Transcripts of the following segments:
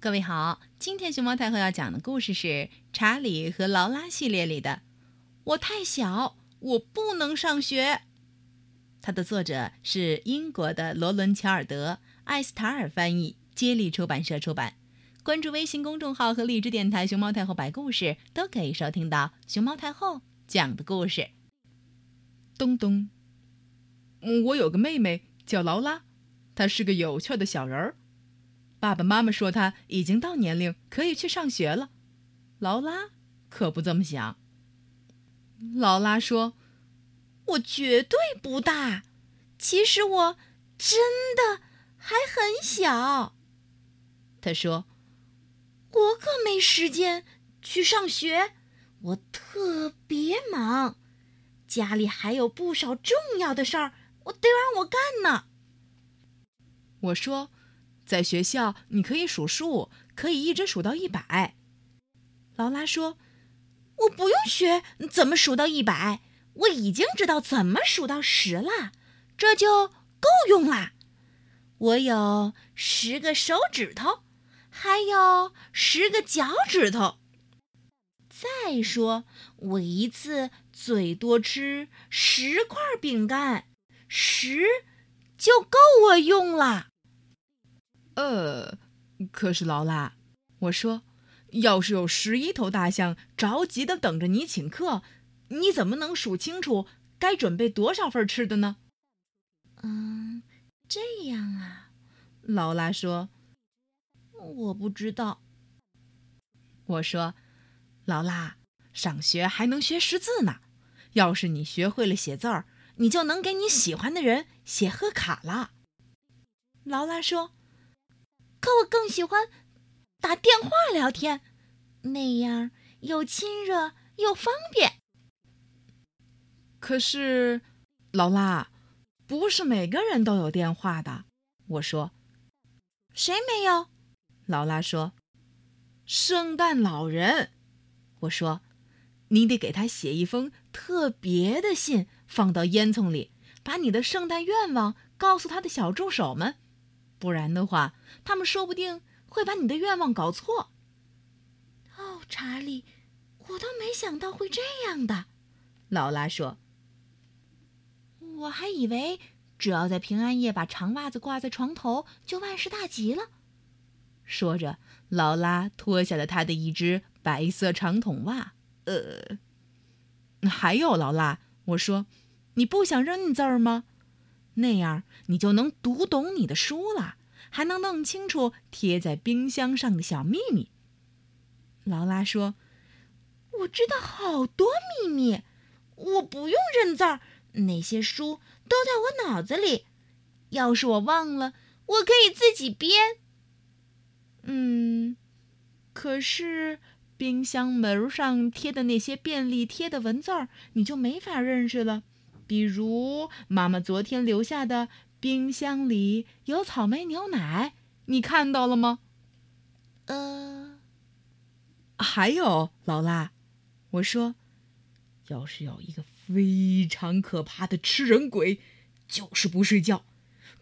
各位好，今天熊猫太后要讲的故事是《查理和劳拉》系列里的《我太小，我不能上学》。它的作者是英国的罗伦·乔尔德，艾斯塔尔翻译，接力出版社出版。关注微信公众号和荔枝电台“熊猫太后摆故事”，都可以收听到熊猫太后讲的故事。咚咚，嗯，我有个妹妹叫劳拉，她是个有趣的小人儿。爸爸妈妈说他已经到年龄可以去上学了，劳拉可不这么想。劳拉说：“我绝对不大，其实我真的还很小。”他说：“我可没时间去上学，我特别忙，家里还有不少重要的事儿，我得让我干呢。”我说。在学校，你可以数数，可以一直数到一百。劳拉说：“我不用学怎么数到一百，我已经知道怎么数到十了，这就够用啦。我有十个手指头，还有十个脚趾头。再说，我一次最多吃十块饼干，十就够我用了。”呃，可是劳拉，我说，要是有十一头大象着急的等着你请客，你怎么能数清楚该准备多少份吃的呢？嗯，这样啊，劳拉说，我不知道。我说，劳拉，上学还能学识字呢。要是你学会了写字儿，你就能给你喜欢的人写贺卡了。劳拉说。可我更喜欢打电话聊天，那样又亲热又方便。可是，劳拉，不是每个人都有电话的。我说，谁没有？劳拉说，圣诞老人。我说，你得给他写一封特别的信，放到烟囱里，把你的圣诞愿望告诉他的小助手们。不然的话，他们说不定会把你的愿望搞错。哦，查理，我都没想到会这样的。劳拉说：“我还以为只要在平安夜把长袜子挂在床头，就万事大吉了。”说着，劳拉脱下了她的一只白色长筒袜。呃，还有劳拉，我说，你不想认字儿吗？那样你就能读懂你的书了，还能弄清楚贴在冰箱上的小秘密。劳拉说：“我知道好多秘密，我不用认字儿，那些书都在我脑子里。要是我忘了，我可以自己编。”嗯，可是冰箱门上贴的那些便利贴的文字儿，你就没法认识了。比如妈妈昨天留下的冰箱里有草莓牛奶，你看到了吗？呃，还有劳拉，我说，要是有一个非常可怕的吃人鬼，就是不睡觉，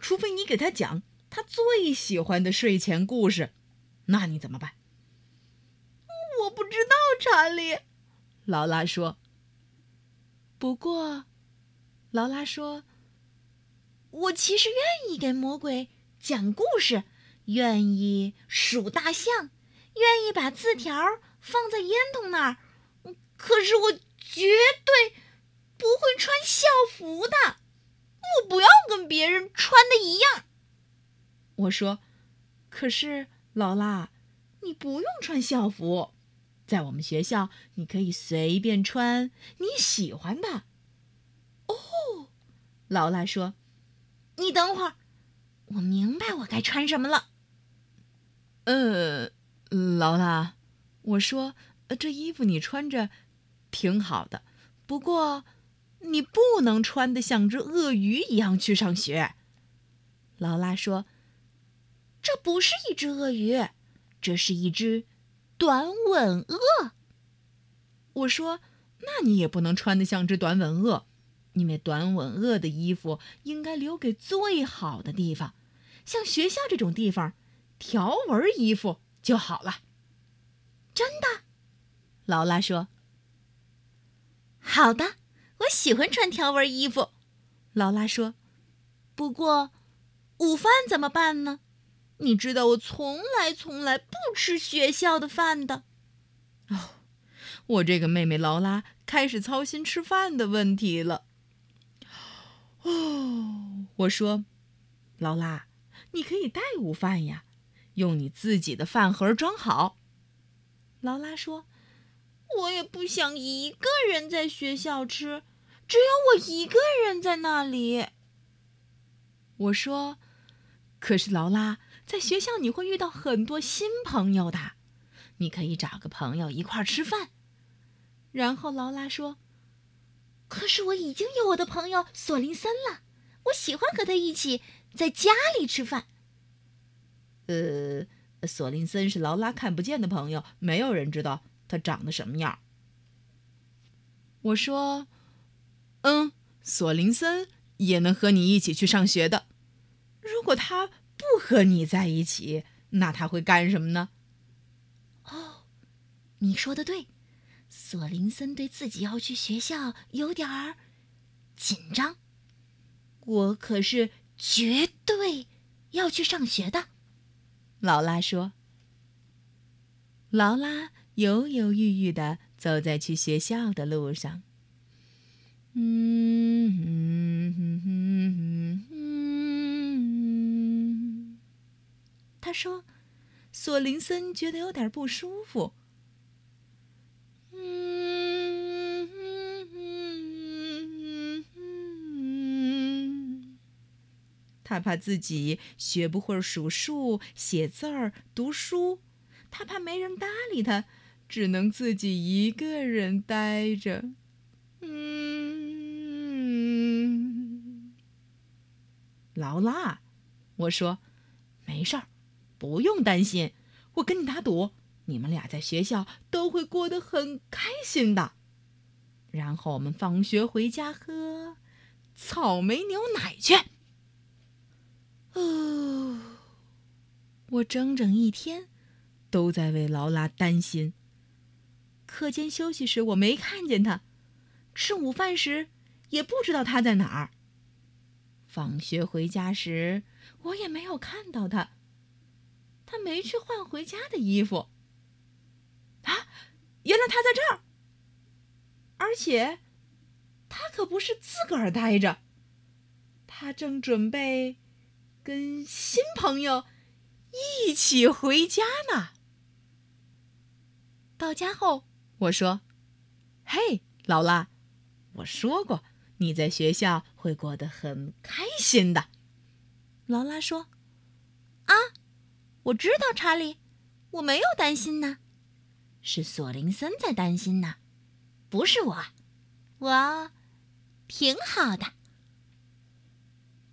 除非你给他讲他最喜欢的睡前故事，那你怎么办？我不知道，查理。劳拉说。不过。劳拉说：“我其实愿意给魔鬼讲故事，愿意数大象，愿意把字条放在烟筒那儿。可是我绝对不会穿校服的，我不要跟别人穿的一样。”我说：“可是劳拉，你不用穿校服，在我们学校你可以随便穿你喜欢的。”劳拉说：“你等会儿，我明白我该穿什么了。”呃，劳拉，我说这衣服你穿着挺好的，不过你不能穿的像只鳄鱼一样去上学。劳拉说：“这不是一只鳄鱼，这是一只短吻鳄。”我说：“那你也不能穿的像只短吻鳄。”因为短吻鳄的衣服应该留给最好的地方，像学校这种地方，条纹衣服就好了。真的，劳拉说。好的，我喜欢穿条纹衣服。劳拉说。不过，午饭怎么办呢？你知道我从来从来不吃学校的饭的。哦，我这个妹妹劳拉开始操心吃饭的问题了。哦，我说，劳拉，你可以带午饭呀，用你自己的饭盒装好。劳拉说：“我也不想一个人在学校吃，只有我一个人在那里。”我说：“可是劳拉，在学校你会遇到很多新朋友的，你可以找个朋友一块儿吃饭。”然后劳拉说：“可是我已经有我的朋友索林森了，我喜欢和他一起在家里吃饭。”呃，索林森是劳拉看不见的朋友，没有人知道他长得什么样。我说：“嗯，索林森。”也能和你一起去上学的。如果他不和你在一起，那他会干什么呢？哦，你说的对，索林森对自己要去学校有点儿紧张。我可是绝对要去上学的。劳拉说。劳拉犹犹豫豫的走在去学校的路上。嗯嗯嗯嗯他说：“索林森觉得有点不舒服。”他怕自己学不会数数、写字儿、读书，他怕没人搭理他，只能自己一个人呆着。嗯劳拉，我说，没事儿，不用担心。我跟你打赌，你们俩在学校都会过得很开心的。然后我们放学回家喝草莓牛奶去。哦，我整整一天都在为劳拉担心。课间休息时我没看见他，吃午饭时也不知道他在哪儿。放学回家时，我也没有看到他。他没去换回家的衣服。啊，原来他在这儿。而且，他可不是自个儿待着，他正准备跟新朋友一起回家呢。到家后，我说：“嘿，劳拉，我说过。”你在学校会过得很开心的，劳拉说：“啊，我知道，查理，我没有担心呢，是索林森在担心呢，不是我，我挺好的。”